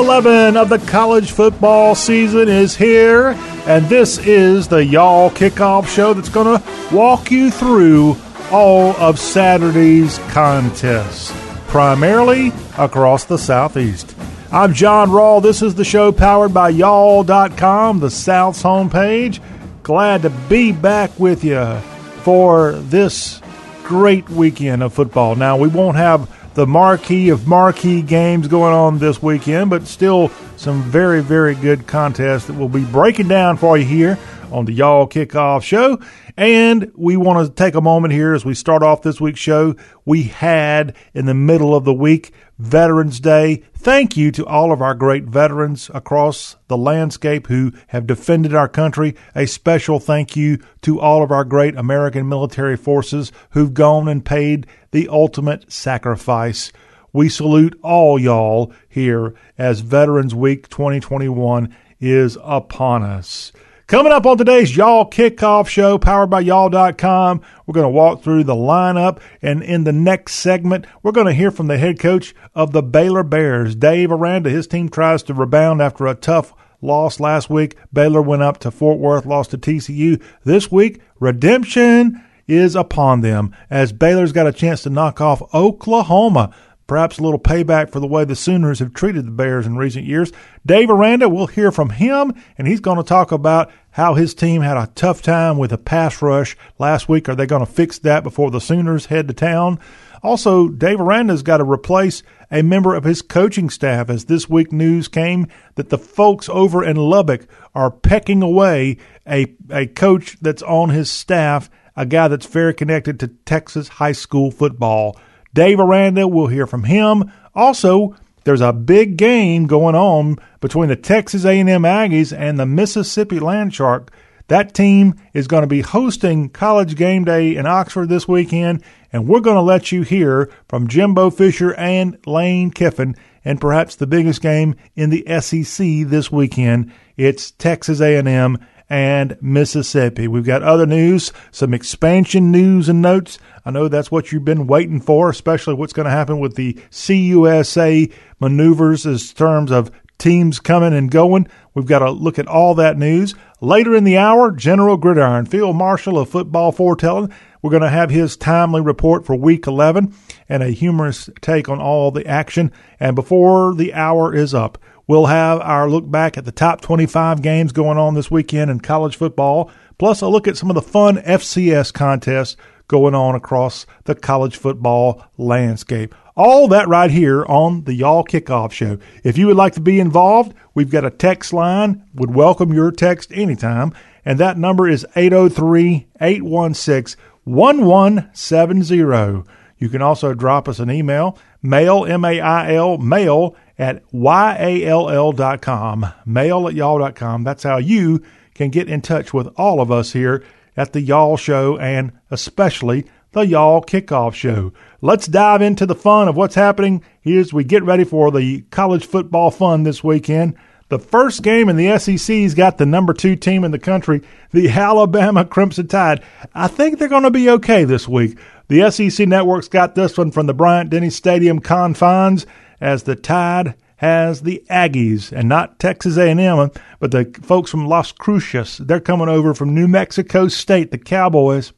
11 of the college football season is here, and this is the Y'all Kickoff Show that's going to walk you through all of Saturday's contests, primarily across the Southeast. I'm John Rawl. This is the show powered by y'all.com, the South's homepage. Glad to be back with you for this great weekend of football. Now, we won't have the marquee of marquee games going on this weekend, but still some very, very good contests that we'll be breaking down for you here on the Y'all Kickoff Show. And we want to take a moment here as we start off this week's show. We had in the middle of the week Veterans Day. Thank you to all of our great veterans across the landscape who have defended our country. A special thank you to all of our great American military forces who've gone and paid the ultimate sacrifice. We salute all y'all here as Veterans Week 2021 is upon us. Coming up on today's Y'all Kickoff Show, powered by y'all.com, we're going to walk through the lineup. And in the next segment, we're going to hear from the head coach of the Baylor Bears, Dave Aranda. His team tries to rebound after a tough loss last week. Baylor went up to Fort Worth, lost to TCU. This week, redemption is upon them as Baylor's got a chance to knock off Oklahoma. Perhaps a little payback for the way the Sooners have treated the Bears in recent years. Dave Aranda, we'll hear from him, and he's going to talk about how his team had a tough time with a pass rush last week. Are they going to fix that before the Sooners head to town? Also, Dave Aranda's got to replace a member of his coaching staff as this week news came that the folks over in Lubbock are pecking away a, a coach that's on his staff, a guy that's very connected to Texas high school football. Dave Aranda, we'll hear from him. Also, there's a big game going on between the Texas A&M Aggies and the Mississippi Landshark. That team is going to be hosting College Game Day in Oxford this weekend, and we're going to let you hear from Jimbo Fisher and Lane Kiffin, and perhaps the biggest game in the SEC this weekend. It's Texas A&M and Mississippi. We've got other news, some expansion news and notes. I know that's what you've been waiting for, especially what's going to happen with the CUSA maneuvers as terms of teams coming and going. We've got to look at all that news. Later in the hour, General Gridiron, Field Marshal of Football Foretelling. We're going to have his timely report for Week 11 and a humorous take on all the action. And before the hour is up, We'll have our look back at the top 25 games going on this weekend in college football, plus a look at some of the fun FCS contests going on across the college football landscape. All that right here on the Y'all Kickoff Show. If you would like to be involved, we've got a text line. Would welcome your text anytime. And that number is 803 816 1170. You can also drop us an email, mail, M A I L, mail at yall.com, mail at y'all.com. That's how you can get in touch with all of us here at the Y'all Show and especially the Y'all Kickoff Show. Let's dive into the fun of what's happening here as we get ready for the college football fun this weekend. The first game in the SEC's got the number two team in the country, the Alabama Crimson Tide. I think they're going to be okay this week. The SEC network's got this one from the Bryant Denny Stadium confines as the Tide has the Aggies and not Texas A&M, but the folks from Las Cruces. They're coming over from New Mexico State, the Cowboys.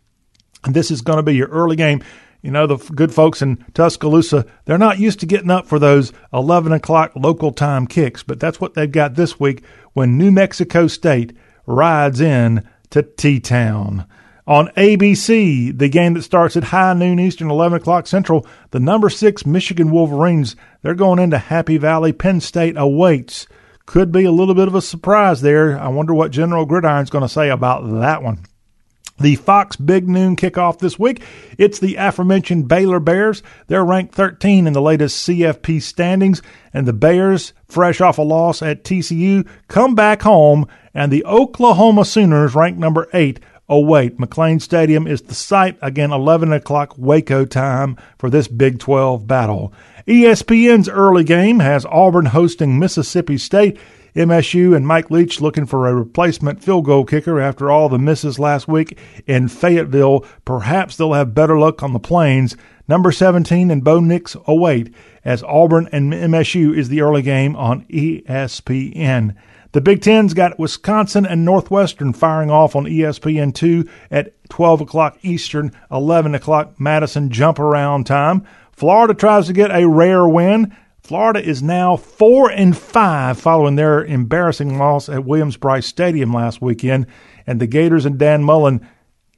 And this is going to be your early game. You know, the good folks in Tuscaloosa, they're not used to getting up for those 11 o'clock local time kicks, but that's what they've got this week when New Mexico State rides in to T Town. On ABC, the game that starts at high noon Eastern, 11 o'clock Central, the number six Michigan Wolverines, they're going into Happy Valley. Penn State awaits. Could be a little bit of a surprise there. I wonder what General Gridiron's going to say about that one. The Fox Big Noon kickoff this week. It's the aforementioned Baylor Bears. They're ranked 13 in the latest CFP standings, and the Bears, fresh off a loss at TCU, come back home, and the Oklahoma Sooners, ranked number 8, Oh, wait, McLane Stadium is the site, again, 11 o'clock Waco time for this Big 12 battle. ESPN's early game has Auburn hosting Mississippi State. MSU and Mike Leach looking for a replacement field goal kicker after all the misses last week in Fayetteville. Perhaps they'll have better luck on the plains. Number 17 and Bo Nix oh await as Auburn and MSU is the early game on ESPN. The Big Ten's got Wisconsin and Northwestern firing off on ESPN2 at 12 o'clock Eastern, 11 o'clock Madison jump around time. Florida tries to get a rare win. Florida is now four and five following their embarrassing loss at Williams-Brice Stadium last weekend. And the Gators and Dan Mullen,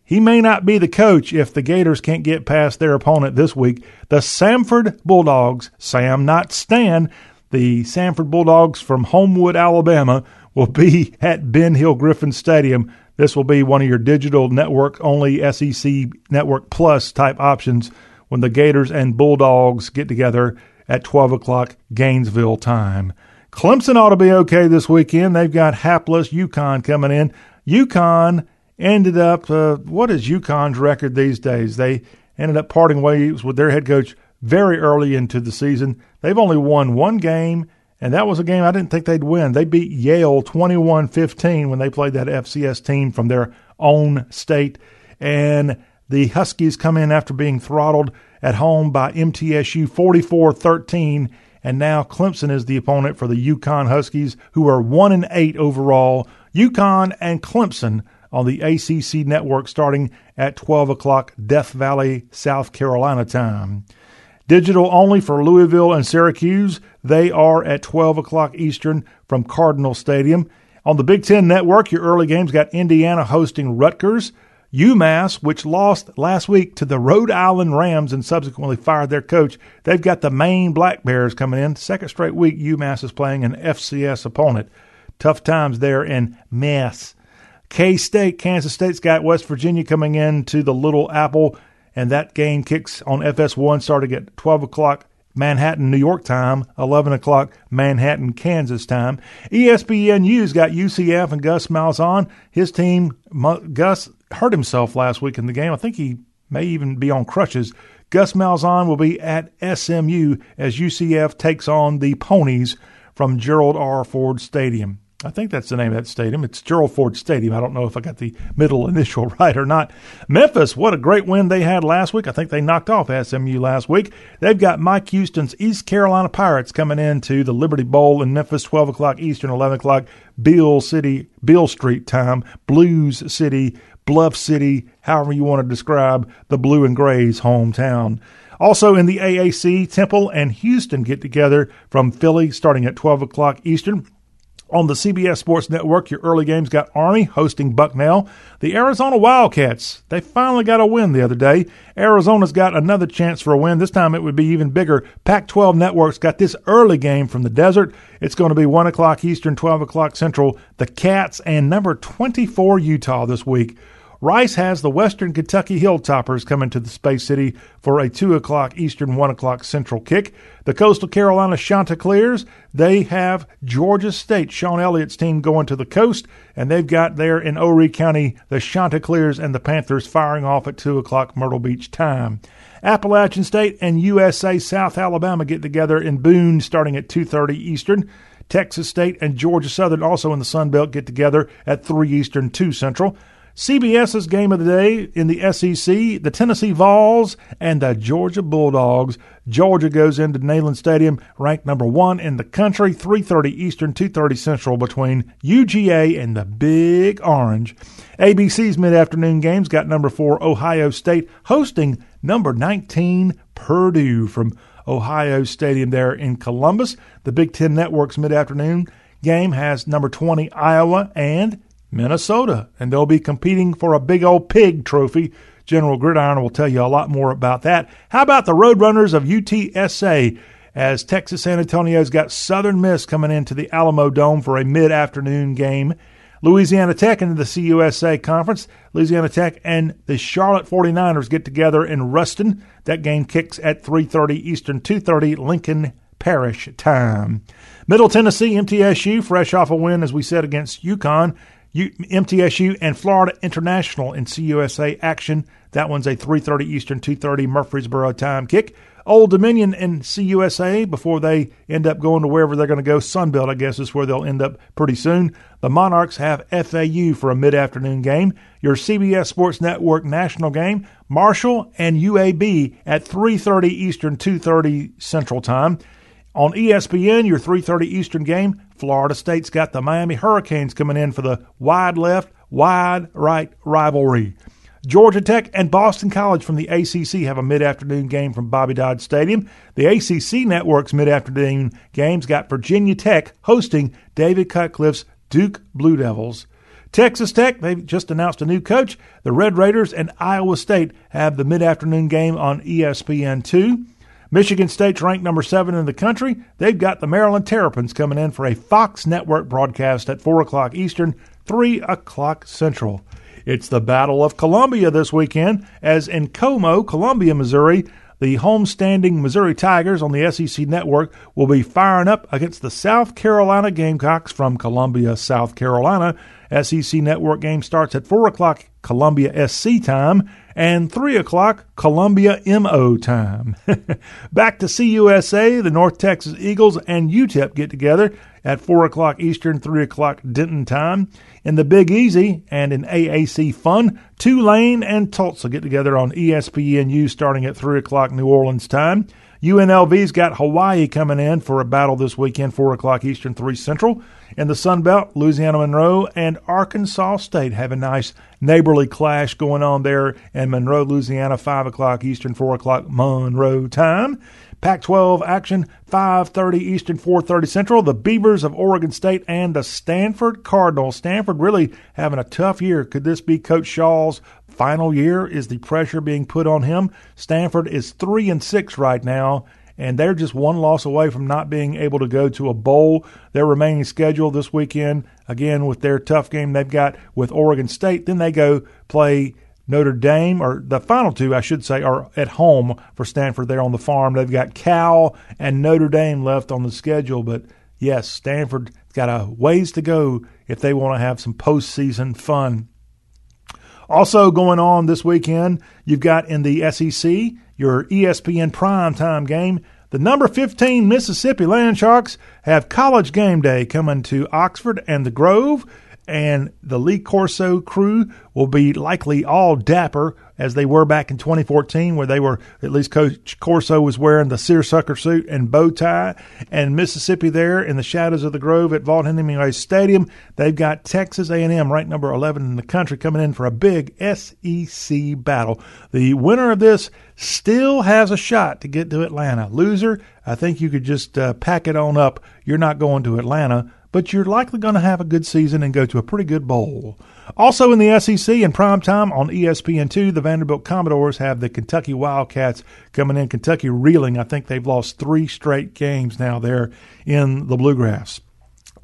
he may not be the coach if the Gators can't get past their opponent this week. The Samford Bulldogs, Sam, not Stan, the Samford Bulldogs from Homewood, Alabama, will be at Ben Hill Griffin Stadium. This will be one of your digital network only SEC Network Plus type options when the Gators and Bulldogs get together at 12 o'clock Gainesville time. Clemson ought to be okay this weekend. They've got hapless UConn coming in. UConn ended up, uh, what is UConn's record these days? They ended up parting ways with their head coach very early into the season. They've only won one game, and that was a game I didn't think they'd win. They beat Yale 21 15 when they played that FCS team from their own state. And the Huskies come in after being throttled at home by MTSU 44 13. And now Clemson is the opponent for the UConn Huskies, who are 1 and 8 overall. UConn and Clemson on the ACC network starting at 12 o'clock Death Valley, South Carolina time. Digital only for Louisville and Syracuse. They are at 12 o'clock Eastern from Cardinal Stadium. On the Big Ten Network, your early games got Indiana hosting Rutgers. UMass, which lost last week to the Rhode Island Rams and subsequently fired their coach, they've got the Maine Black Bears coming in. Second straight week, UMass is playing an FCS opponent. Tough times there in Mass. K State, Kansas State's got West Virginia coming in to the Little Apple and that game kicks on FS1 starting at 12 o'clock Manhattan, New York time, 11 o'clock Manhattan, Kansas time. ESPNU's got UCF and Gus Malzahn. His team, Gus hurt himself last week in the game. I think he may even be on crutches. Gus Malzahn will be at SMU as UCF takes on the Ponies from Gerald R. Ford Stadium. I think that's the name of that stadium. It's Gerald Ford Stadium. I don't know if I got the middle initial right or not. Memphis, what a great win they had last week. I think they knocked off SMU last week. They've got Mike Houston's East Carolina Pirates coming into the Liberty Bowl in Memphis, 12 o'clock Eastern, 11 o'clock Beale City, Beale Street time, Blues City, Bluff City, however you want to describe the Blue and Grays hometown. Also in the AAC, Temple and Houston get together from Philly starting at 12 o'clock Eastern. On the CBS Sports Network, your early games got Army hosting Bucknell. The Arizona Wildcats, they finally got a win the other day. Arizona's got another chance for a win. This time it would be even bigger. Pac 12 Network's got this early game from the desert. It's going to be 1 o'clock Eastern, 12 o'clock Central. The Cats and number 24 Utah this week. Rice has the Western Kentucky Hilltoppers coming to the Space City for a 2 o'clock Eastern, 1 o'clock Central kick. The Coastal Carolina Chanticleers, they have Georgia State, Shawn Elliott's team going to the coast, and they've got there in Horry County the Chanticleers and the Panthers firing off at 2 o'clock Myrtle Beach time. Appalachian State and USA South Alabama get together in Boone starting at 2.30 Eastern. Texas State and Georgia Southern also in the Sun Belt get together at 3 Eastern, 2 Central. CBS's game of the day in the SEC, the Tennessee Vols and the Georgia Bulldogs. Georgia goes into Neyland Stadium, ranked number one in the country, 3:30 Eastern, 2:30 Central, between UGA and the Big Orange. ABC's mid-afternoon games got number four Ohio State hosting number 19 Purdue from Ohio Stadium there in Columbus. The Big Ten Network's mid-afternoon game has number 20 Iowa and Minnesota, and they'll be competing for a big old pig trophy. General Gridiron will tell you a lot more about that. How about the Roadrunners of UTSA? As Texas San Antonio's got Southern Miss coming into the Alamo Dome for a mid afternoon game. Louisiana Tech into the CUSA Conference. Louisiana Tech and the Charlotte 49ers get together in Ruston. That game kicks at 3:30 Eastern, 2:30 Lincoln Parish time. Middle Tennessee MTSU fresh off a win as we said against UConn MTSU and Florida International in CUSA action. That one's a 3:30 Eastern, 2:30 Murfreesboro time kick. Old Dominion and CUSA before they end up going to wherever they're going to go. Sunbelt, I guess, is where they'll end up pretty soon. The Monarchs have FAU for a mid-afternoon game. Your CBS Sports Network national game, Marshall and UAB at 3:30 Eastern, 2:30 Central Time. On ESPN, your 3:30 Eastern game, Florida State's got the Miami Hurricanes coming in for the wide left, wide right rivalry. Georgia Tech and Boston College from the ACC have a mid afternoon game from Bobby Dodd Stadium. The ACC Network's mid afternoon games got Virginia Tech hosting David Cutcliffe's Duke Blue Devils. Texas Tech, they've just announced a new coach. The Red Raiders and Iowa State have the mid afternoon game on ESPN2. Michigan State's ranked number seven in the country. They've got the Maryland Terrapins coming in for a Fox Network broadcast at 4 o'clock Eastern, 3 o'clock Central. It's the Battle of Columbia this weekend, as in Como, Columbia, Missouri, the homestanding Missouri Tigers on the SEC network will be firing up against the South Carolina Gamecocks from Columbia, South Carolina. SEC network game starts at 4 o'clock Columbia SC time and 3 o'clock Columbia MO time. Back to CUSA, the North Texas Eagles and UTEP get together at 4 o'clock Eastern, 3 o'clock Denton time. In the Big Easy and in AAC Fun, Tulane and Tulsa get together on ESPNU starting at 3 o'clock New Orleans time. UNLV's got Hawaii coming in for a battle this weekend, 4 o'clock Eastern, 3 Central. In the Sun Belt, Louisiana Monroe and Arkansas State have a nice neighborly clash going on there in Monroe, Louisiana, 5 o'clock Eastern, 4 o'clock Monroe time. Pac-12 action, 5:30 Eastern, 4:30 Central. The Beavers of Oregon State and the Stanford Cardinals. Stanford really having a tough year. Could this be Coach Shaw's final year? Is the pressure being put on him? Stanford is three and six right now, and they're just one loss away from not being able to go to a bowl. Their remaining schedule this weekend, again with their tough game they've got with Oregon State, then they go play Notre Dame, or the final two, I should say, are at home for Stanford there on the farm. They've got Cal and Notre Dame left on the schedule, but yes, Stanford's got a ways to go if they want to have some postseason fun. Also going on this weekend, you've got in the SEC your ESPN primetime game. The number 15 Mississippi Land Sharks have college game day coming to Oxford and the Grove and the Lee Corso crew will be likely all dapper as they were back in 2014, where they were at least Coach Corso was wearing the seersucker suit and bow tie. And Mississippi there in the shadows of the Grove at Vaught Hemingway Stadium, they've got Texas A&M ranked number 11 in the country coming in for a big SEC battle. The winner of this still has a shot to get to Atlanta. Loser, I think you could just uh, pack it on up. You're not going to Atlanta but you're likely going to have a good season and go to a pretty good bowl. Also in the SEC in prime time on ESPN2, the Vanderbilt Commodores have the Kentucky Wildcats coming in. Kentucky reeling. I think they've lost three straight games now there in the Bluegrass.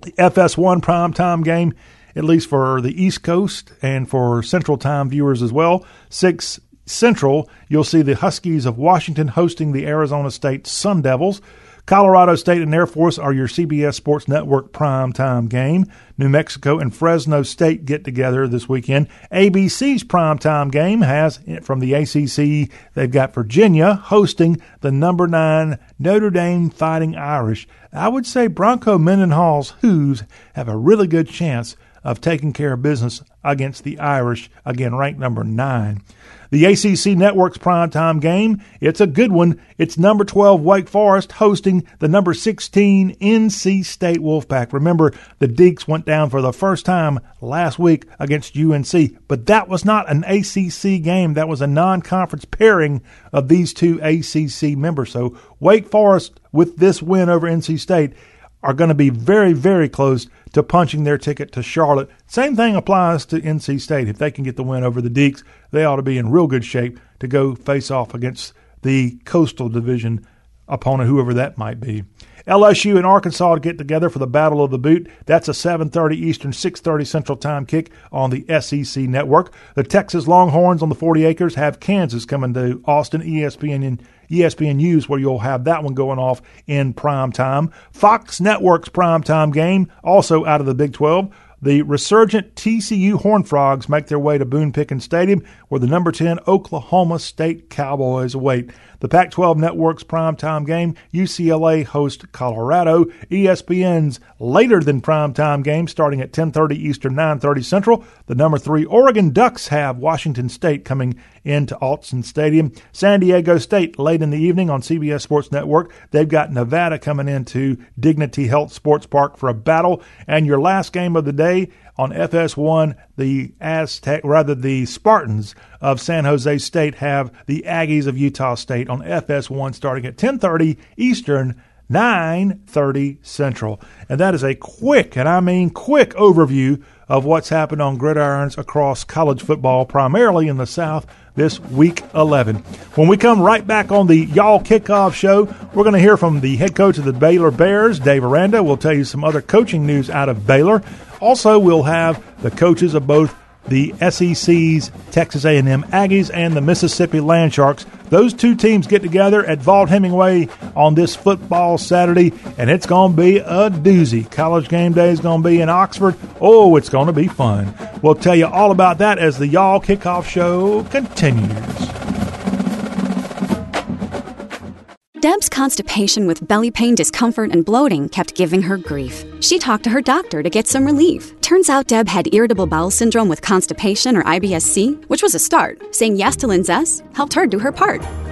The FS1 prime time game, at least for the East Coast and for Central Time viewers as well. 6 Central, you'll see the Huskies of Washington hosting the Arizona State Sun Devils. Colorado State and Air Force are your CBS Sports Network primetime game. New Mexico and Fresno State get together this weekend. ABC's primetime game has, from the ACC, they've got Virginia hosting the number nine Notre Dame Fighting Irish. I would say Bronco Mendenhall's Hoos have a really good chance of taking care of business against the Irish, again ranked number nine. The ACC Network's primetime game, it's a good one. It's number 12 Wake Forest hosting the number 16 NC State Wolfpack. Remember, the Deacs went down for the first time last week against UNC, but that was not an ACC game. That was a non-conference pairing of these two ACC members. So Wake Forest, with this win over NC State, are going to be very, very close to punching their ticket to Charlotte. Same thing applies to NC State. If they can get the win over the Deacs, they ought to be in real good shape to go face off against the Coastal Division opponent, whoever that might be. LSU and Arkansas get together for the Battle of the Boot. That's a 7:30 Eastern, 6:30 Central Time kick on the SEC network. The Texas Longhorns on the 40 acres have Kansas coming to Austin, ESPN and ESPN News, where you'll have that one going off in prime time. Fox Network's prime time game, also out of the Big 12. The resurgent TCU Horned Frogs make their way to Boone Pickens Stadium, where the number 10 Oklahoma State Cowboys await. The Pac 12 Network's primetime game, UCLA host Colorado. ESPN's later than primetime game, starting at 10.30 Eastern, 9.30 Central. The number 3 Oregon Ducks have Washington State coming into Autzen Stadium. San Diego State late in the evening on CBS Sports Network. They've got Nevada coming into Dignity Health Sports Park for a battle. And your last game of the day on FS1, the Aztec, rather the Spartans of San Jose State have the Aggies of Utah State on FS1 starting at 10:30 Eastern. 9:30 Central. And that is a quick, and I mean quick overview of what's happened on gridirons across college football, primarily in the South, this week 11. When we come right back on the Y'all Kickoff Show, we're going to hear from the head coach of the Baylor Bears, Dave Aranda. We'll tell you some other coaching news out of Baylor. Also, we'll have the coaches of both the SEC's Texas A&M Aggies and the Mississippi Landsharks. Those two teams get together at Vaught Hemingway on this football Saturday, and it's going to be a doozy. College game day is going to be in Oxford. Oh, it's going to be fun. We'll tell you all about that as the Y'all Kickoff Show continues. Deb's constipation with belly pain, discomfort, and bloating kept giving her grief. She talked to her doctor to get some relief. Turns out Deb had irritable bowel syndrome with constipation or IBS-C, which was a start. Saying yes to Linzess helped her do her part.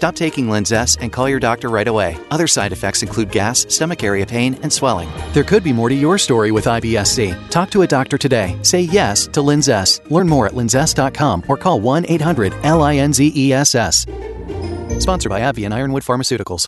Stop taking Linzess and call your doctor right away. Other side effects include gas, stomach area pain, and swelling. There could be more to your story with IBS-C. Talk to a doctor today. Say yes to Linzess. Learn more at linzess.com or call 1-800-LINZESS. Sponsored by Avian Ironwood Pharmaceuticals.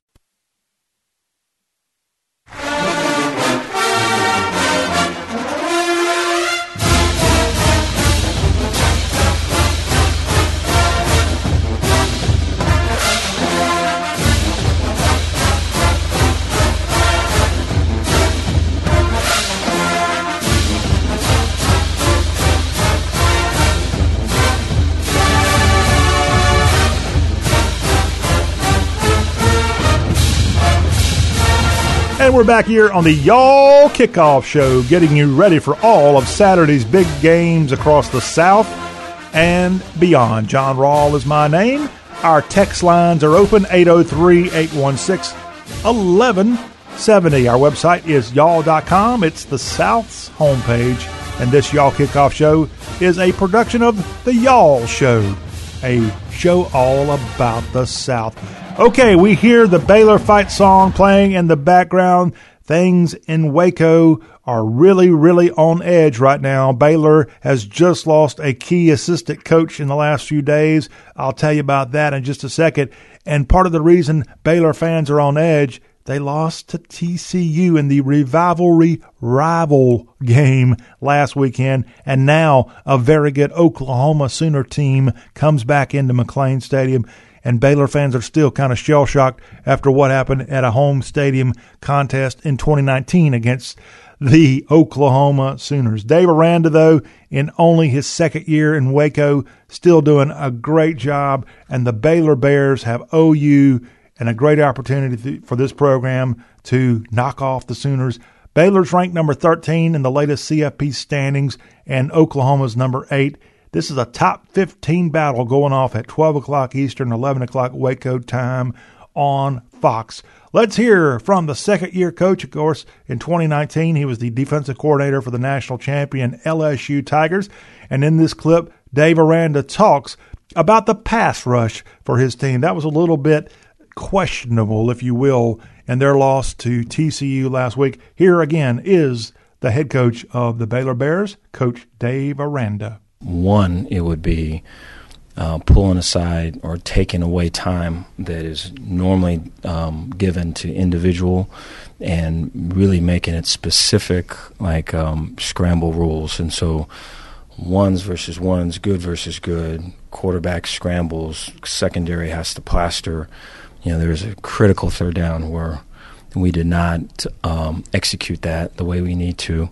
And we're back here on the Y'all Kickoff Show, getting you ready for all of Saturday's big games across the South and beyond. John Rawl is my name. Our text lines are open 803 816 1170. Our website is y'all.com. It's the South's homepage. And this Y'all Kickoff Show is a production of The Y'all Show, a show all about the South. Okay, we hear the Baylor fight song playing in the background. Things in Waco are really, really on edge right now. Baylor has just lost a key assistant coach in the last few days. I'll tell you about that in just a second. And part of the reason Baylor fans are on edge, they lost to TCU in the rivalry rival game last weekend. And now a very good Oklahoma Sooner team comes back into McLane Stadium and Baylor fans are still kind of shell shocked after what happened at a home stadium contest in 2019 against the Oklahoma Sooners. Dave Aranda, though, in only his second year in Waco, still doing a great job, and the Baylor Bears have OU and a great opportunity for this program to knock off the Sooners. Baylor's ranked number 13 in the latest CFP standings, and Oklahoma's number 8 this is a top 15 battle going off at 12 o'clock Eastern, 11 o'clock Waco time on Fox. Let's hear from the second year coach, of course. In 2019, he was the defensive coordinator for the national champion LSU Tigers. And in this clip, Dave Aranda talks about the pass rush for his team. That was a little bit questionable, if you will, in their loss to TCU last week. Here again is the head coach of the Baylor Bears, Coach Dave Aranda. One, it would be uh, pulling aside or taking away time that is normally um, given to individual and really making it specific, like um, scramble rules. And so, ones versus ones, good versus good, quarterback scrambles, secondary has to plaster. You know, there's a critical third down where we did not um, execute that the way we need to.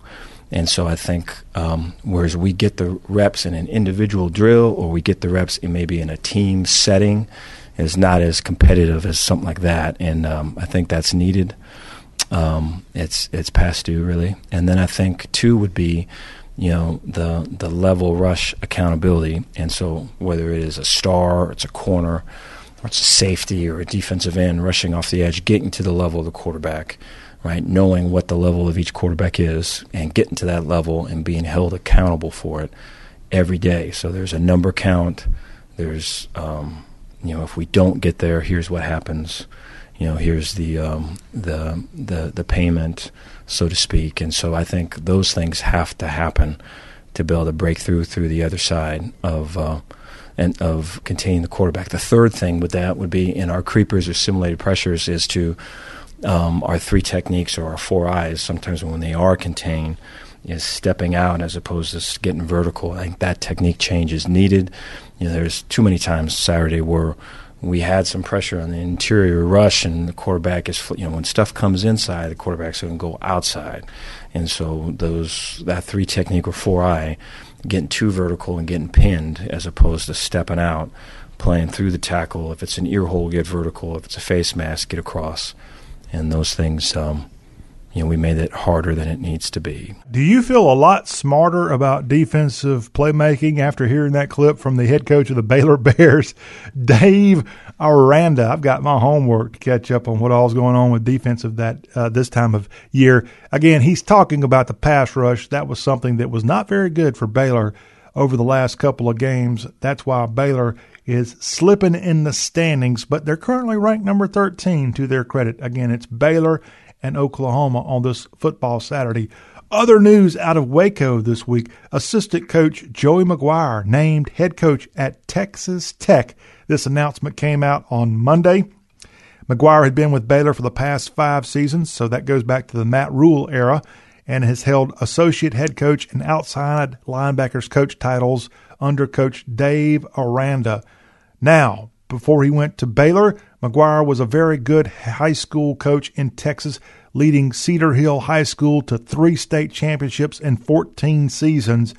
And so I think um, whereas we get the reps in an individual drill or we get the reps in maybe in a team setting is not as competitive as something like that. And um, I think that's needed. Um, it's it's past due really. And then I think two would be, you know, the the level rush accountability. And so whether it is a star, it's a corner, or it's a safety or a defensive end rushing off the edge, getting to the level of the quarterback right? Knowing what the level of each quarterback is and getting to that level and being held accountable for it every day. So there's a number count. There's, um, you know, if we don't get there, here's what happens. You know, here's the um, the the the payment, so to speak. And so I think those things have to happen to be able to break through through the other side of. Uh, and of containing the quarterback. The third thing with that would be in our creepers or simulated pressures is to um, our three techniques or our four eyes, sometimes when they are contained, is stepping out as opposed to getting vertical. I think that technique change is needed. You know, there's too many times Saturday where we had some pressure on the interior rush, and the quarterback is, you know, when stuff comes inside, the quarterback's going to go outside, and so those that three technique or four eye, getting too vertical and getting pinned as opposed to stepping out, playing through the tackle. If it's an ear hole, get vertical. If it's a face mask, get across and those things, um, you know, we made it harder than it needs to be. Do you feel a lot smarter about defensive playmaking after hearing that clip from the head coach of the Baylor Bears, Dave Aranda? I've got my homework to catch up on what all's going on with defensive that uh, this time of year. Again, he's talking about the pass rush. That was something that was not very good for Baylor over the last couple of games. That's why Baylor is slipping in the standings, but they're currently ranked number 13 to their credit. Again, it's Baylor and Oklahoma on this football Saturday. Other news out of Waco this week assistant coach Joey McGuire named head coach at Texas Tech. This announcement came out on Monday. McGuire had been with Baylor for the past five seasons, so that goes back to the Matt Rhule era, and has held associate head coach and outside linebackers coach titles under coach Dave Aranda. Now, before he went to Baylor, McGuire was a very good high school coach in Texas, leading Cedar Hill High School to three state championships in 14 seasons.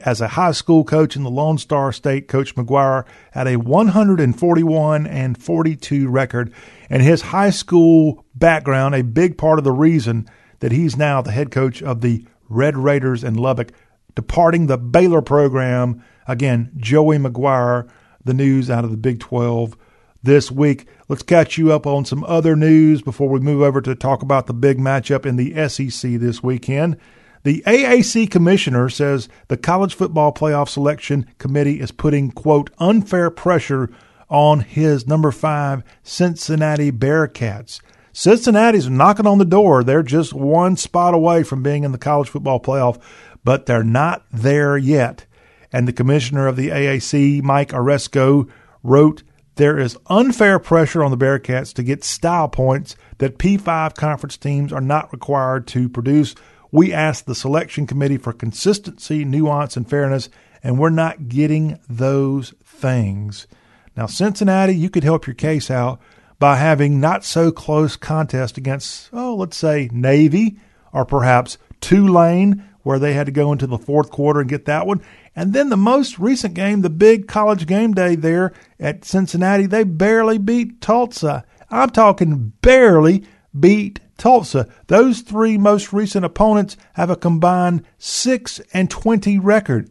As a high school coach in the Lone Star State, Coach McGuire had a 141 and 42 record, and his high school background a big part of the reason that he's now the head coach of the Red Raiders in Lubbock, departing the Baylor program. Again, Joey McGuire the news out of the Big 12 this week. Let's catch you up on some other news before we move over to talk about the big matchup in the SEC this weekend. The AAC commissioner says the college football playoff selection committee is putting, quote, unfair pressure on his number five Cincinnati Bearcats. Cincinnati's knocking on the door. They're just one spot away from being in the college football playoff, but they're not there yet and the commissioner of the AAC, Mike Aresco, wrote there is unfair pressure on the Bearcats to get style points that P5 conference teams are not required to produce. We asked the selection committee for consistency, nuance, and fairness, and we're not getting those things. Now, Cincinnati, you could help your case out by having not so close contest against, oh, let's say Navy or perhaps Tulane, where they had to go into the fourth quarter and get that one. And then the most recent game, the big college game day there at Cincinnati, they barely beat Tulsa. I'm talking barely beat Tulsa. Those three most recent opponents have a combined 6 and 20 record.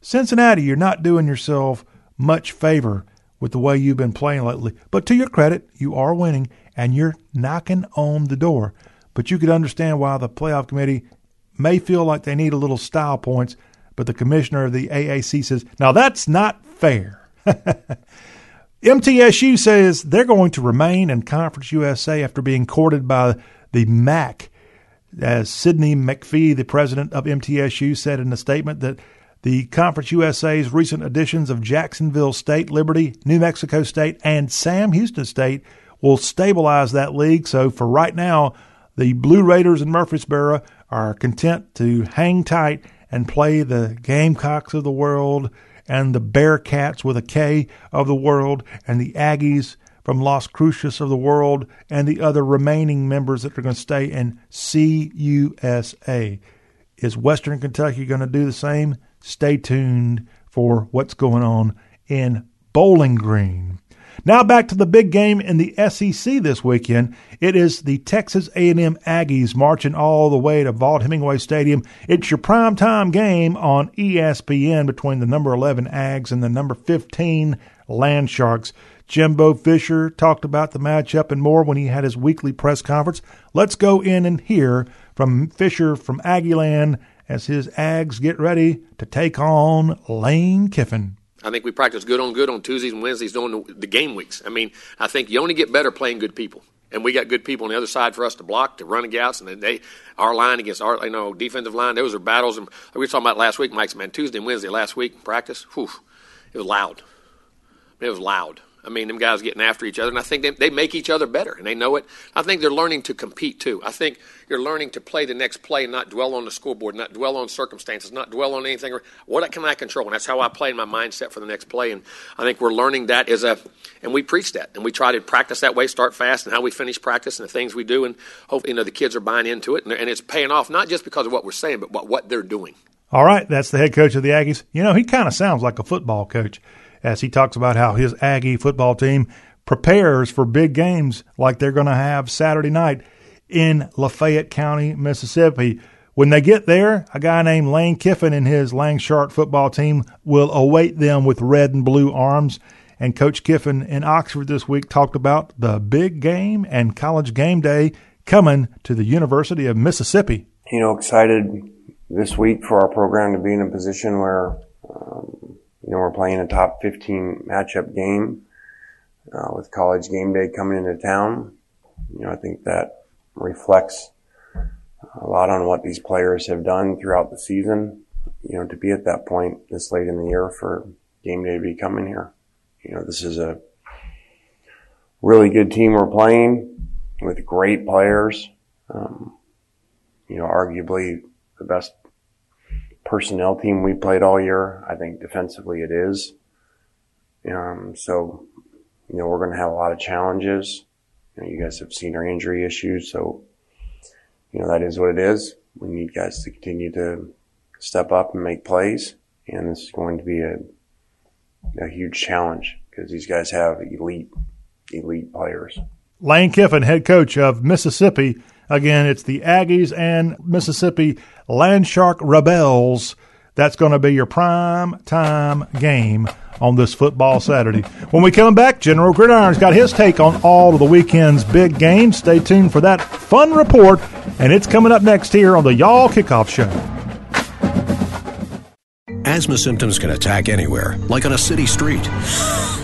Cincinnati, you're not doing yourself much favor with the way you've been playing lately. But to your credit, you are winning and you're knocking on the door. But you could understand why the playoff committee may feel like they need a little style points but the commissioner of the AAC says, now that's not fair. MTSU says they're going to remain in Conference USA after being courted by the MAC. As Sidney McPhee, the president of MTSU, said in a statement that The Conference USA's recent additions of Jacksonville State, Liberty, New Mexico State, and Sam Houston State will stabilize that league. So for right now, the Blue Raiders in Murfreesboro are content to hang tight and play the Gamecocks of the world and the Bearcats with a K of the world and the Aggies from Las Cruces of the world and the other remaining members that are going to stay in CUSA. Is Western Kentucky going to do the same? Stay tuned for what's going on in Bowling Green. Now back to the big game in the SEC this weekend. It is the Texas A&M Aggies marching all the way to Vaught Hemingway Stadium. It's your primetime game on ESPN between the number 11 Ags and the number 15 Land Sharks. Jimbo Fisher talked about the matchup and more when he had his weekly press conference. Let's go in and hear from Fisher from Aggieland as his Ags get ready to take on Lane Kiffin. I think we practice good on good on Tuesdays and Wednesdays during the, the game weeks. I mean, I think you only get better playing good people and we got good people on the other side for us to block, to run against, and they our line against our you know defensive line. Those are battles, and we were talking about last week, Mike's man. Tuesday and Wednesday last week practice, whew, it was loud. It was loud. I mean, them guys getting after each other, and I think they, they make each other better, and they know it. I think they're learning to compete too. I think you're learning to play the next play and not dwell on the scoreboard, not dwell on circumstances, not dwell on anything. What can I control? And that's how I play in my mindset for the next play. And I think we're learning that as a, and we preach that, and we try to practice that way, start fast, and how we finish practice and the things we do, and hopefully, you know, the kids are buying into it, and, and it's paying off not just because of what we're saying, but what, what they're doing. All right, that's the head coach of the Aggies. You know, he kind of sounds like a football coach as he talks about how his Aggie football team prepares for big games like they're going to have Saturday night in Lafayette County, Mississippi. When they get there, a guy named Lane Kiffin and his Land Shark football team will await them with red and blue arms. And Coach Kiffin in Oxford this week talked about the big game and college game day coming to the University of Mississippi. You know, excited this week for our program to be in a position where, um, playing a top 15 matchup game uh, with college game day coming into town. You know, I think that reflects a lot on what these players have done throughout the season. You know, to be at that point this late in the year for game day to be coming here. You know, this is a really good team we're playing with great players. Um, you know, arguably the best personnel team we played all year. I think defensively it is. Um, so you know, we're going to have a lot of challenges. You, know, you guys have seen our injury issues, so you know that is what it is. We need guys to continue to step up and make plays, and this is going to be a a huge challenge because these guys have elite elite players. Lane Kiffin, head coach of Mississippi. Again, it's the Aggies and Mississippi Landshark Rebels. That's going to be your prime time game on this football Saturday. When we come back, General Gridiron's got his take on all of the weekend's big games. Stay tuned for that fun report, and it's coming up next here on the Y'all Kickoff Show. Asthma symptoms can attack anywhere, like on a city street.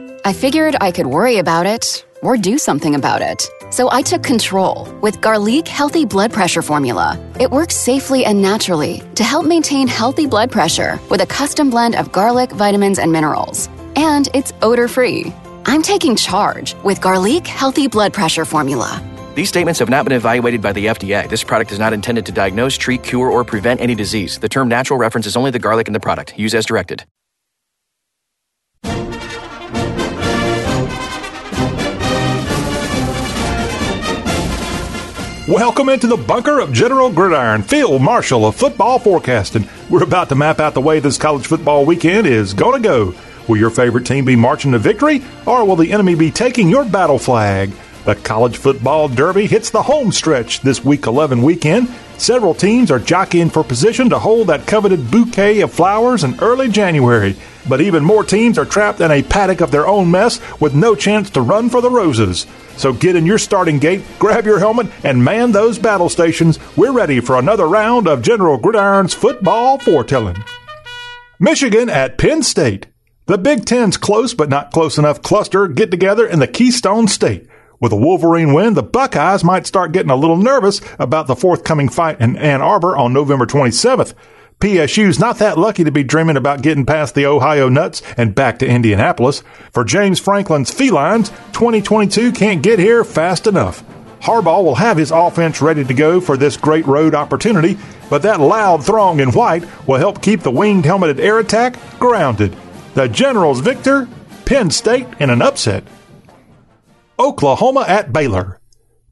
I figured I could worry about it or do something about it. So I took control with Garlique Healthy Blood Pressure Formula. It works safely and naturally to help maintain healthy blood pressure with a custom blend of garlic, vitamins, and minerals. And it's odor free. I'm taking charge with Garlique Healthy Blood Pressure Formula. These statements have not been evaluated by the FDA. This product is not intended to diagnose, treat, cure, or prevent any disease. The term natural references only the garlic in the product. Use as directed. Welcome into the bunker of General Gridiron, Field Marshal of football forecasting. We're about to map out the way this college football weekend is going to go. Will your favorite team be marching to victory, or will the enemy be taking your battle flag? The college football derby hits the home stretch this week 11 weekend. Several teams are jockeying for position to hold that coveted bouquet of flowers in early January. But even more teams are trapped in a paddock of their own mess with no chance to run for the roses. So get in your starting gate, grab your helmet, and man those battle stations. We're ready for another round of General Gridiron's football foretelling. Michigan at Penn State. The Big Ten's close but not close enough cluster get together in the Keystone State. With a Wolverine win, the Buckeyes might start getting a little nervous about the forthcoming fight in Ann Arbor on November 27th. PSU's not that lucky to be dreaming about getting past the Ohio Nuts and back to Indianapolis. For James Franklin's Felines, 2022 can't get here fast enough. Harbaugh will have his offense ready to go for this great road opportunity, but that loud throng in white will help keep the winged helmeted air attack grounded. The Generals victor, Penn State in an upset. Oklahoma at Baylor.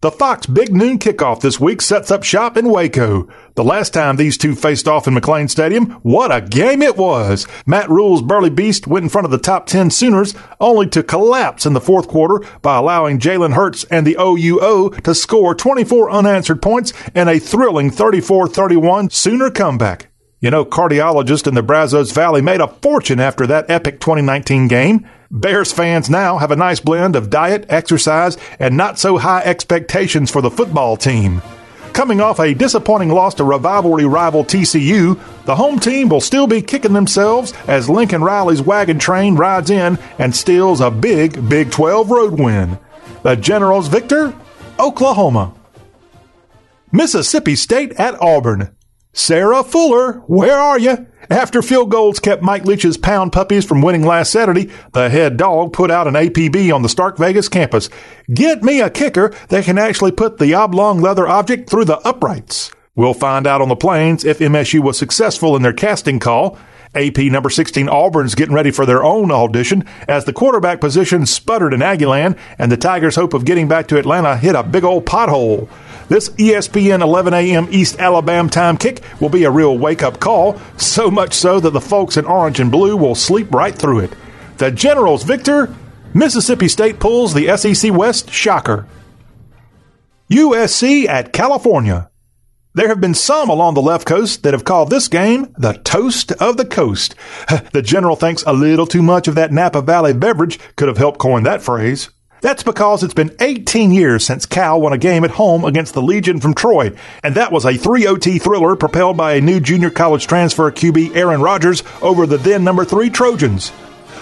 The Fox Big Noon kickoff this week sets up shop in Waco. The last time these two faced off in McLane Stadium, what a game it was! Matt Rhule's Burly Beast went in front of the top 10 Sooners, only to collapse in the fourth quarter by allowing Jalen Hurts and the OUO to score 24 unanswered points and a thrilling 34-31 Sooner comeback. You know, cardiologists in the Brazos Valley made a fortune after that epic 2019 game. Bears fans now have a nice blend of diet, exercise, and not so high expectations for the football team. Coming off a disappointing loss to rivalry rival TCU, the home team will still be kicking themselves as Lincoln Riley's wagon train rides in and steals a big Big 12 road win. The Generals victor, Oklahoma. Mississippi State at Auburn. Sarah Fuller, where are you? After field goals kept Mike Leach's pound puppies from winning last Saturday, the head dog put out an APB on the Stark Vegas campus. Get me a kicker that can actually put the oblong leather object through the uprights. We'll find out on the plains if MSU was successful in their casting call. AP number 16 Auburn's getting ready for their own audition as the quarterback position sputtered in Aggieland and the Tigers' hope of getting back to Atlanta hit a big old pothole. This ESPN 11 a.m. East Alabama time kick will be a real wake up call, so much so that the folks in orange and blue will sleep right through it. The Generals victor, Mississippi State pulls the SEC West shocker. USC at California. There have been some along the left coast that have called this game the toast of the coast. The general thinks a little too much of that Napa Valley beverage could have helped coin that phrase. That's because it's been 18 years since Cal won a game at home against the Legion from Troy, and that was a 3 OT thriller propelled by a new junior college transfer QB Aaron Rodgers over the then number 3 Trojans.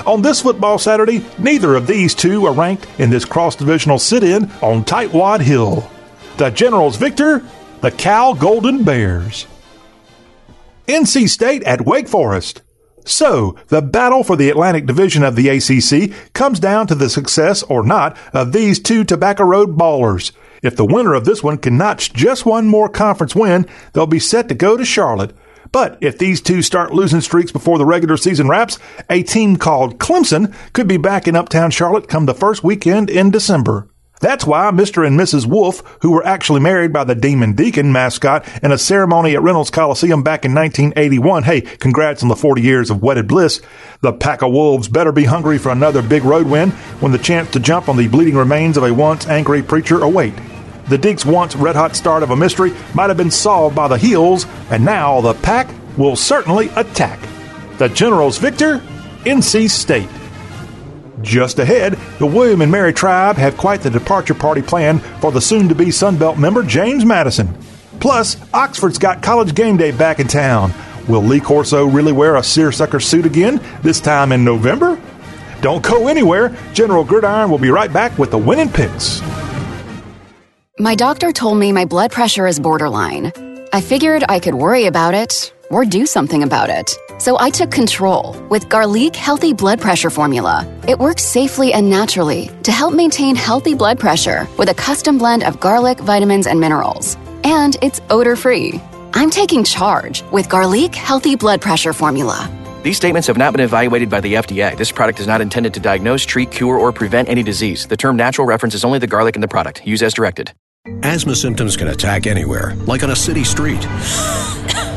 On this football Saturday, neither of these two are ranked in this cross divisional sit in on Tightwad Hill. The Generals victor, the Cal Golden Bears. NC State at Wake Forest. So, the battle for the Atlantic Division of the ACC comes down to the success or not of these two Tobacco Road ballers. If the winner of this one can notch just one more conference win, they'll be set to go to Charlotte. But if these two start losing streaks before the regular season wraps, a team called Clemson could be back in Uptown Charlotte come the first weekend in December. That's why Mr. and Mrs. Wolf, who were actually married by the Demon Deacon mascot in a ceremony at Reynolds Coliseum back in 1981, hey, congrats on the 40 years of wedded bliss. The pack of wolves better be hungry for another big road win when the chance to jump on the bleeding remains of a once angry preacher await. The Deacs' once red hot start of a mystery might have been solved by the heels, and now the pack will certainly attack. The Generals victor, NC State. Just ahead, the William and Mary tribe have quite the departure party planned for the soon to be Sunbelt member James Madison. Plus, Oxford's got college game day back in town. Will Lee Corso really wear a seersucker suit again, this time in November? Don't go anywhere. General Gridiron will be right back with the winning picks. My doctor told me my blood pressure is borderline. I figured I could worry about it or do something about it. So I took control with Garlique Healthy Blood Pressure Formula. It works safely and naturally to help maintain healthy blood pressure with a custom blend of garlic, vitamins, and minerals. And it's odor free. I'm taking charge with Garlique Healthy Blood Pressure Formula. These statements have not been evaluated by the FDA. This product is not intended to diagnose, treat, cure, or prevent any disease. The term natural references only the garlic in the product. Use as directed. Asthma symptoms can attack anywhere, like on a city street.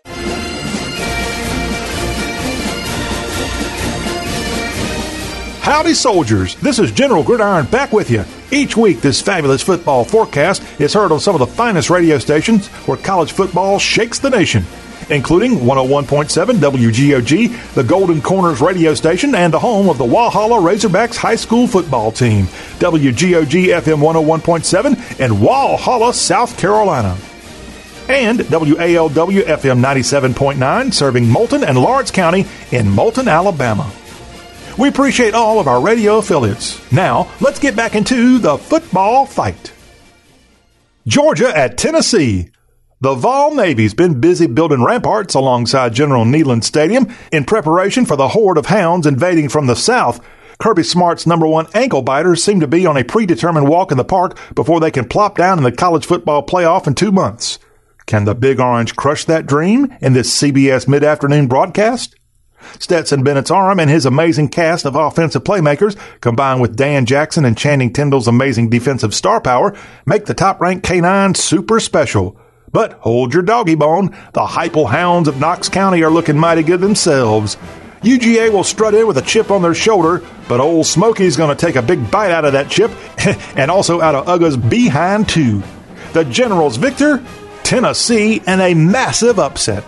Howdy, soldiers. This is General Gridiron back with you. Each week, this fabulous football forecast is heard on some of the finest radio stations where college football shakes the nation, including 101.7 WGOG, the Golden Corners radio station, and the home of the Walhalla Razorbacks high school football team, WGOG FM 101.7 in Walhalla, South Carolina. And WALW FM 97.9, serving Moulton and Lawrence County in Moulton, Alabama. We appreciate all of our radio affiliates. Now, let's get back into the football fight. Georgia at Tennessee. The Vol Navy's been busy building ramparts alongside General Neyland Stadium in preparation for the horde of hounds invading from the south. Kirby Smart's number one ankle biters seem to be on a predetermined walk in the park before they can plop down in the college football playoff in two months. Can the Big Orange crush that dream in this CBS mid afternoon broadcast? Stetson Bennett's arm and his amazing cast of offensive playmakers, combined with Dan Jackson and Channing Tindall's amazing defensive star power, make the top ranked K9 super special. But hold your doggy bone, the Hypel Hounds of Knox County are looking mighty good themselves. UGA will strut in with a chip on their shoulder, but old Smokey's going to take a big bite out of that chip and also out of Uga's behind, too. The Generals victor, Tennessee, and a massive upset.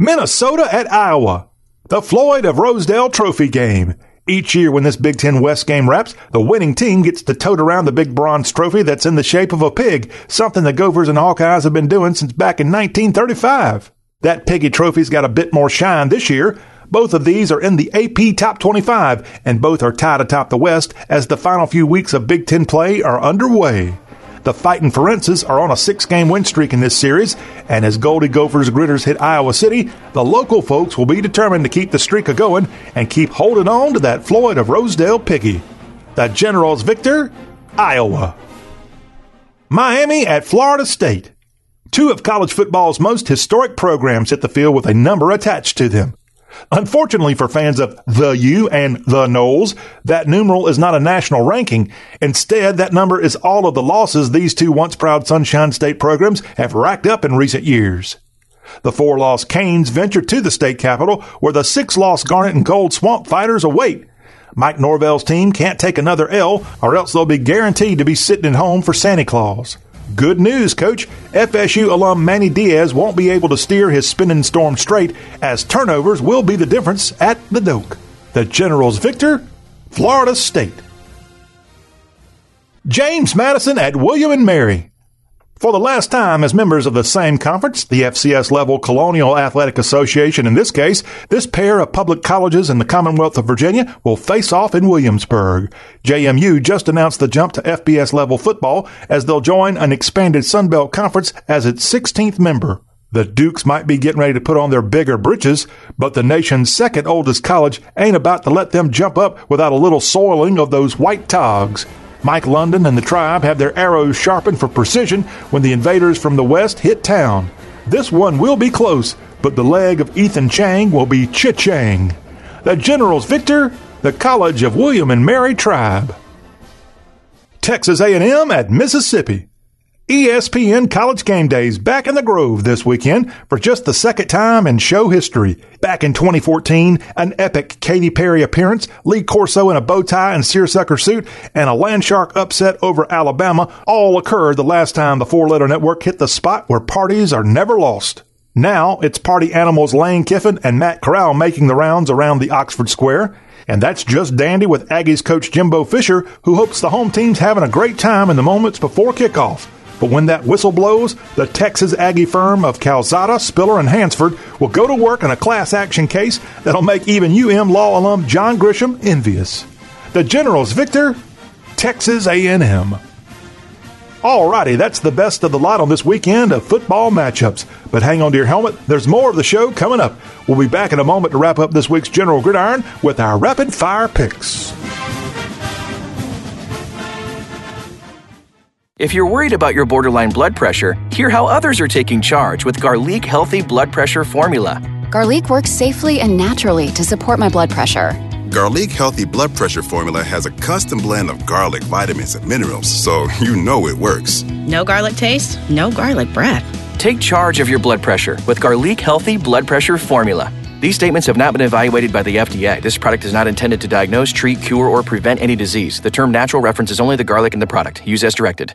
Minnesota at Iowa. The Floyd of Rosedale Trophy game. Each year when this Big Ten West game wraps, the winning team gets to tote around the big bronze trophy that's in the shape of a pig, something the Gophers and Hawkeyes have been doing since back in 1935. That piggy trophy's got a bit more shine this year. Both of these are in the AP Top 25, and both are tied atop the West as the final few weeks of Big Ten play are underway. The Fighting Ferentzes are on a six game win streak in this series, and as Goldie Gophers Gritters hit Iowa City, the local folks will be determined to keep the streak a going and keep holding on to that Floyd of Rosedale piggy. The Generals victor, Iowa. Miami at Florida State. Two of college football's most historic programs hit the field with a number attached to them. Unfortunately for fans of the U and the Noles, that numeral is not a national ranking. Instead, that number is all of the losses these two once proud Sunshine State programs have racked up in recent years. The four loss Canes venture to the state capital where the six loss Garnet and Gold Swamp fighters await. Mike Norvell's team can't take another L or else they'll be guaranteed to be sitting at home for Santa Claus. Good news, coach. FSU alum Manny Diaz won't be able to steer his spinning storm straight, as turnovers will be the difference at the Doak. The Generals victor, Florida State. James Madison at William and Mary. For the last time, as members of the same conference, the FCS level Colonial Athletic Association in this case, this pair of public colleges in the Commonwealth of Virginia will face off in Williamsburg. JMU just announced the jump to FBS level football as they'll join an expanded Sunbelt Conference as its 16th member. The Dukes might be getting ready to put on their bigger britches, but the nation's second oldest college ain't about to let them jump up without a little soiling of those white togs. Mike London and the tribe have their arrows sharpened for precision when the invaders from the west hit town. This one will be close, but the leg of Ethan Chang will be cha-chang. The Generals victor, the College of William and Mary Tribe. Texas A&M at Mississippi. ESPN College Game Days back in the Grove this weekend for just the second time in show history. Back in 2014, an epic Katy Perry appearance, Lee Corso in a bow tie and seersucker suit, and a Landshark upset over Alabama all occurred the last time the four letter network hit the spot where parties are never lost. Now it's party animals Lane Kiffin and Matt Corral making the rounds around the Oxford Square. And that's just dandy with Aggies coach Jimbo Fisher, who hopes the home team's having a great time in the moments before kickoff. But when that whistle blows, the Texas Aggie firm of Calzada, Spiller, and Hansford will go to work on a class action case that'll make even UM law alum John Grisham envious. The Generals victor, Texas A&M. Alrighty, that's the best of the lot on this weekend of football matchups. But hang on to your helmet, there's more of the show coming up. We'll be back in a moment to wrap up this week's General Gridiron with our rapid fire picks. If you're worried about your borderline blood pressure, hear how others are taking charge with Garlique Healthy Blood Pressure Formula. Garlique works safely and naturally to support my blood pressure. Garlique Healthy Blood Pressure Formula has a custom blend of garlic, vitamins, and minerals, so you know it works. No garlic taste, no garlic breath. Take charge of your blood pressure with Garlique Healthy Blood Pressure Formula. These statements have not been evaluated by the FDA. This product is not intended to diagnose, treat, cure, or prevent any disease. The term natural references only the garlic in the product. Use as directed.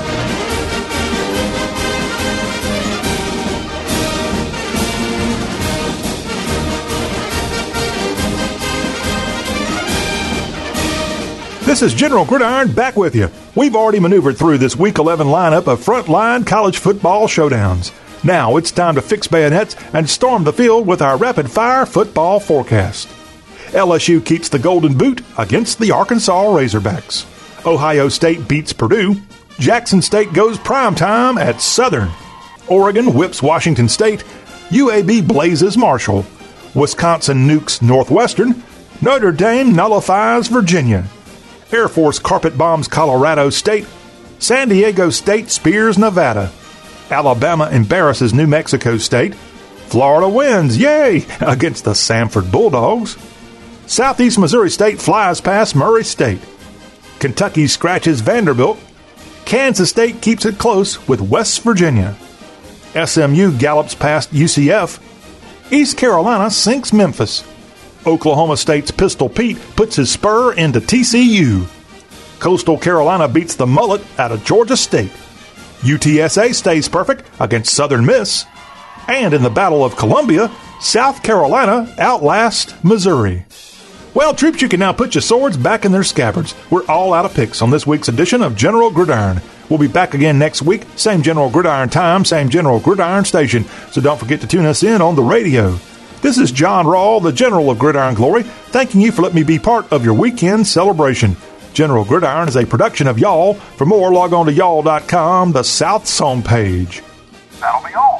This is General Gridiron back with you. We've already maneuvered through this Week 11 lineup of frontline college football showdowns. Now it's time to fix bayonets and storm the field with our rapid fire football forecast. LSU keeps the Golden Boot against the Arkansas Razorbacks. Ohio State beats Purdue. Jackson State goes prime time at Southern. Oregon whips Washington State. UAB blazes Marshall. Wisconsin nukes Northwestern. Notre Dame nullifies Virginia. Air Force carpet bombs Colorado State. San Diego State spears Nevada. Alabama embarrasses New Mexico State. Florida wins, yay, against the Samford Bulldogs. Southeast Missouri State flies past Murray State. Kentucky scratches Vanderbilt. Kansas State keeps it close with West Virginia. SMU gallops past UCF. East Carolina sinks Memphis. Oklahoma State's Pistol Pete puts his spur into TCU. Coastal Carolina beats the mullet out of Georgia State. UTSA stays perfect against Southern Miss. And in the Battle of Columbia, South Carolina outlasts Missouri. Well, troops, you can now put your swords back in their scabbards. We're all out of picks on this week's edition of General Gridiron. We'll be back again next week, same General Gridiron time, same General Gridiron station. So don't forget to tune us in on the radio. This is John Rawl, the General of Gridiron Glory, thanking you for letting me be part of your weekend celebration. General Gridiron is a production of Y'all. For more, log on to y'all.com, the South's homepage. That'll be all,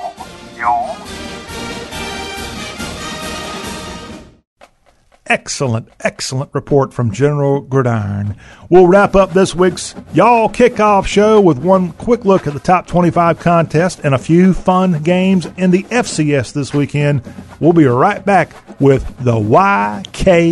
Excellent, excellent report from General Gridiron. We'll wrap up this week's Y'all Kickoff Show with one quick look at the top 25 contest and a few fun games in the FCS this weekend. We'll be right back with the YKS.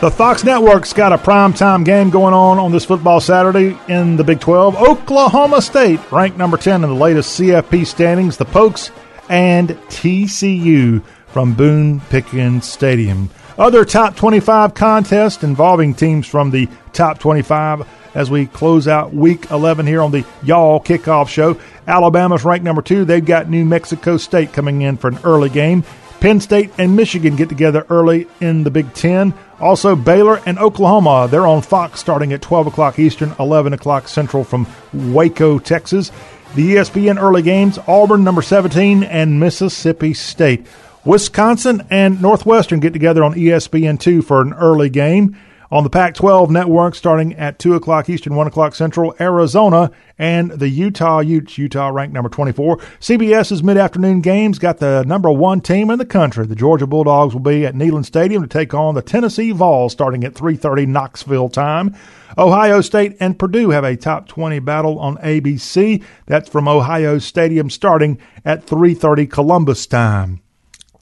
The Fox Network's got a primetime game going on on this football Saturday in the Big 12. Oklahoma State, ranked number 10 in the latest CFP standings, the Pokes and TCU from Boone Pickens Stadium. Other top 25 contests involving teams from the top 25 as we close out week 11 here on the Y'all Kickoff Show. Alabama's ranked number two. They've got New Mexico State coming in for an early game. Penn State and Michigan get together early in the Big Ten. Also, Baylor and Oklahoma, they're on Fox starting at 12 o'clock Eastern, 11 o'clock Central from Waco, Texas. The ESPN early games Auburn, number 17, and Mississippi State. Wisconsin and Northwestern get together on ESPN2 for an early game. On the Pac 12 network, starting at 2 o'clock Eastern, 1 o'clock Central, Arizona and the Utah Utes. Utah ranked number 24. CBS's mid afternoon games got the number one team in the country. The Georgia Bulldogs will be at Neyland Stadium to take on the Tennessee Vols starting at 3.30 Knoxville time. Ohio State and Purdue have a top 20 battle on ABC. That's from Ohio Stadium starting at 3.30 Columbus time.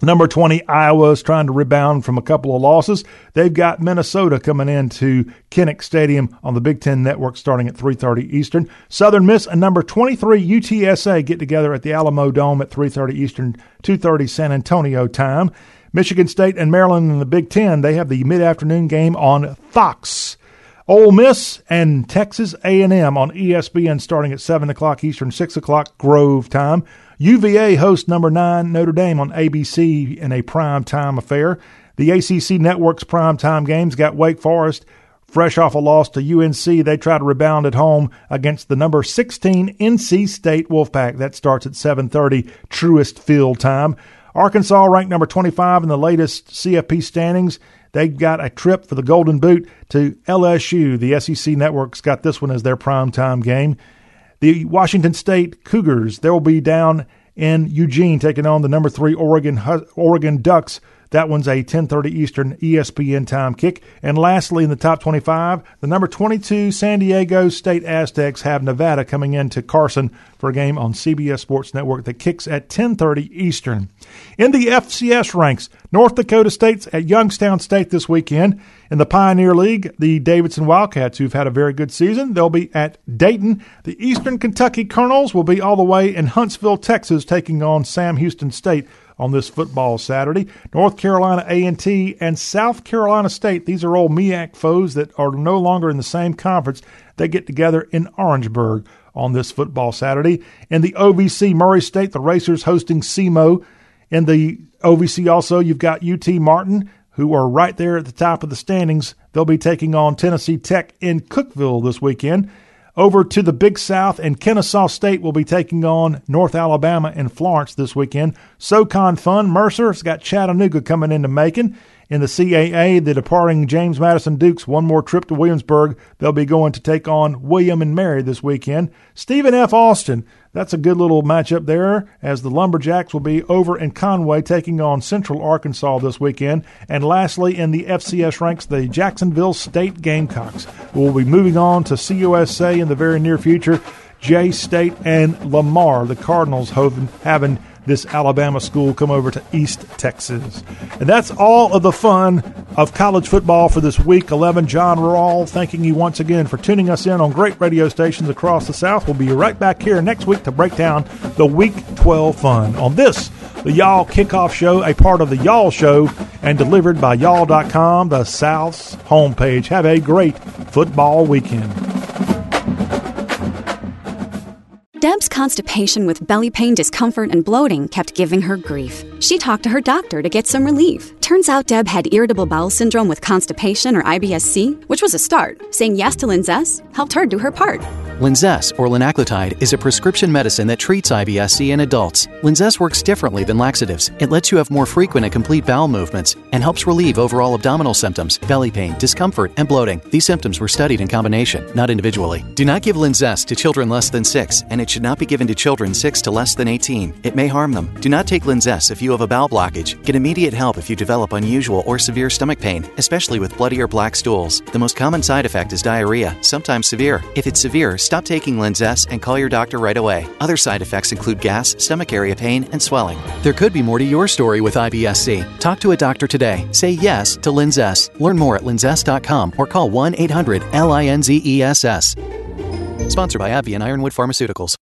Number 20, Iowa is trying to rebound from a couple of losses. They've got Minnesota coming into Kinnick Stadium on the Big Ten Network starting at 3.30 Eastern. Southern Miss and number 23, UTSA, get together at the Alamo Dome at 3.30 Eastern, 2.30 San Antonio time. Michigan State and Maryland in the Big Ten, they have the mid-afternoon game on Fox. Ole Miss and Texas A&M on ESPN starting at 7 o'clock Eastern, 6 o'clock Grove time. UVA hosts number 9 Notre Dame on ABC in a prime time affair. The ACC Network's prime time games got Wake Forest fresh off a loss to UNC. They try to rebound at home against the number 16 NC State Wolfpack. That starts at 7:30 Truist Field time. Arkansas ranked number 25 in the latest CFP standings. They got a trip for the Golden Boot to LSU. The SEC Network's got this one as their prime time game. The Washington State Cougars, they'll be down in Eugene taking on the number 3 Oregon Oregon Ducks that one's a 10:30 Eastern ESPN time kick. And lastly, in the top 25, the number 22 San Diego State Aztecs have Nevada coming into Carson for a game on CBS Sports Network that kicks at 10:30 Eastern. In the FCS ranks, North Dakota State's at Youngstown State this weekend. In the Pioneer League, the Davidson Wildcats, who've had a very good season, they'll be at Dayton. The Eastern Kentucky Colonels will be all the way in Huntsville, Texas, taking on Sam Houston State on this football Saturday. North Carolina A&T and South Carolina State, these are old MEAC foes that are no longer in the same conference. They get together in Orangeburg on this football Saturday. In the OVC, Murray State, the Racers hosting SEMO. In the OVC also, you've got UT Martin, who are right there at the top of the standings. They'll be taking on Tennessee Tech in Cookeville this weekend. Over to the Big South, and Kennesaw State will be taking on North Alabama in Florence this weekend. SoCon Fun, Mercer's got Chattanooga coming into Macon. In the CAA, the departing James Madison Dukes one more trip to Williamsburg. They'll be going to take on William and Mary this weekend. Stephen F. Austin, that's a good little matchup there, as the Lumberjacks will be over in Conway taking on Central Arkansas this weekend. And lastly, in the FCS ranks, the Jacksonville State Gamecocks will be moving on to CUSA in the very near future. J State and Lamar, the Cardinals, having this Alabama school come over to East Texas. And that's all of the fun of college football for this week 11. John Rawl thanking you once again for tuning us in on great radio stations across the South. We'll be right back here next week to break down the Week 12 fun on this, the Y'all Kickoff Show, a part of the Y'all Show and delivered by y'all.com, the South's homepage. Have a great football weekend. Constipation with belly pain, discomfort, and bloating kept giving her grief. She talked to her doctor to get some relief. Turns out Deb had irritable bowel syndrome with constipation or IBS-C, which was a start. Saying yes to Linzess helped her do her part. Linzess, or linaclotide, is a prescription medicine that treats IBS-C in adults. Linzess works differently than laxatives. It lets you have more frequent and complete bowel movements and helps relieve overall abdominal symptoms, belly pain, discomfort, and bloating. These symptoms were studied in combination, not individually. Do not give Linzess to children less than 6, and it should not be given to children 6 to less than 18. It may harm them. Do not take Linzess if you have a bowel blockage. Get immediate help if you develop unusual or severe stomach pain, especially with bloody or black stools. The most common side effect is diarrhea, sometimes severe. If it's severe, Stop taking Linzess and call your doctor right away. Other side effects include gas, stomach area pain, and swelling. There could be more to your story with IBS-C. Talk to a doctor today. Say yes to Linzess. Learn more at linzess.com or call 1-800-LINZESS. Sponsored by AbbVie and Ironwood Pharmaceuticals.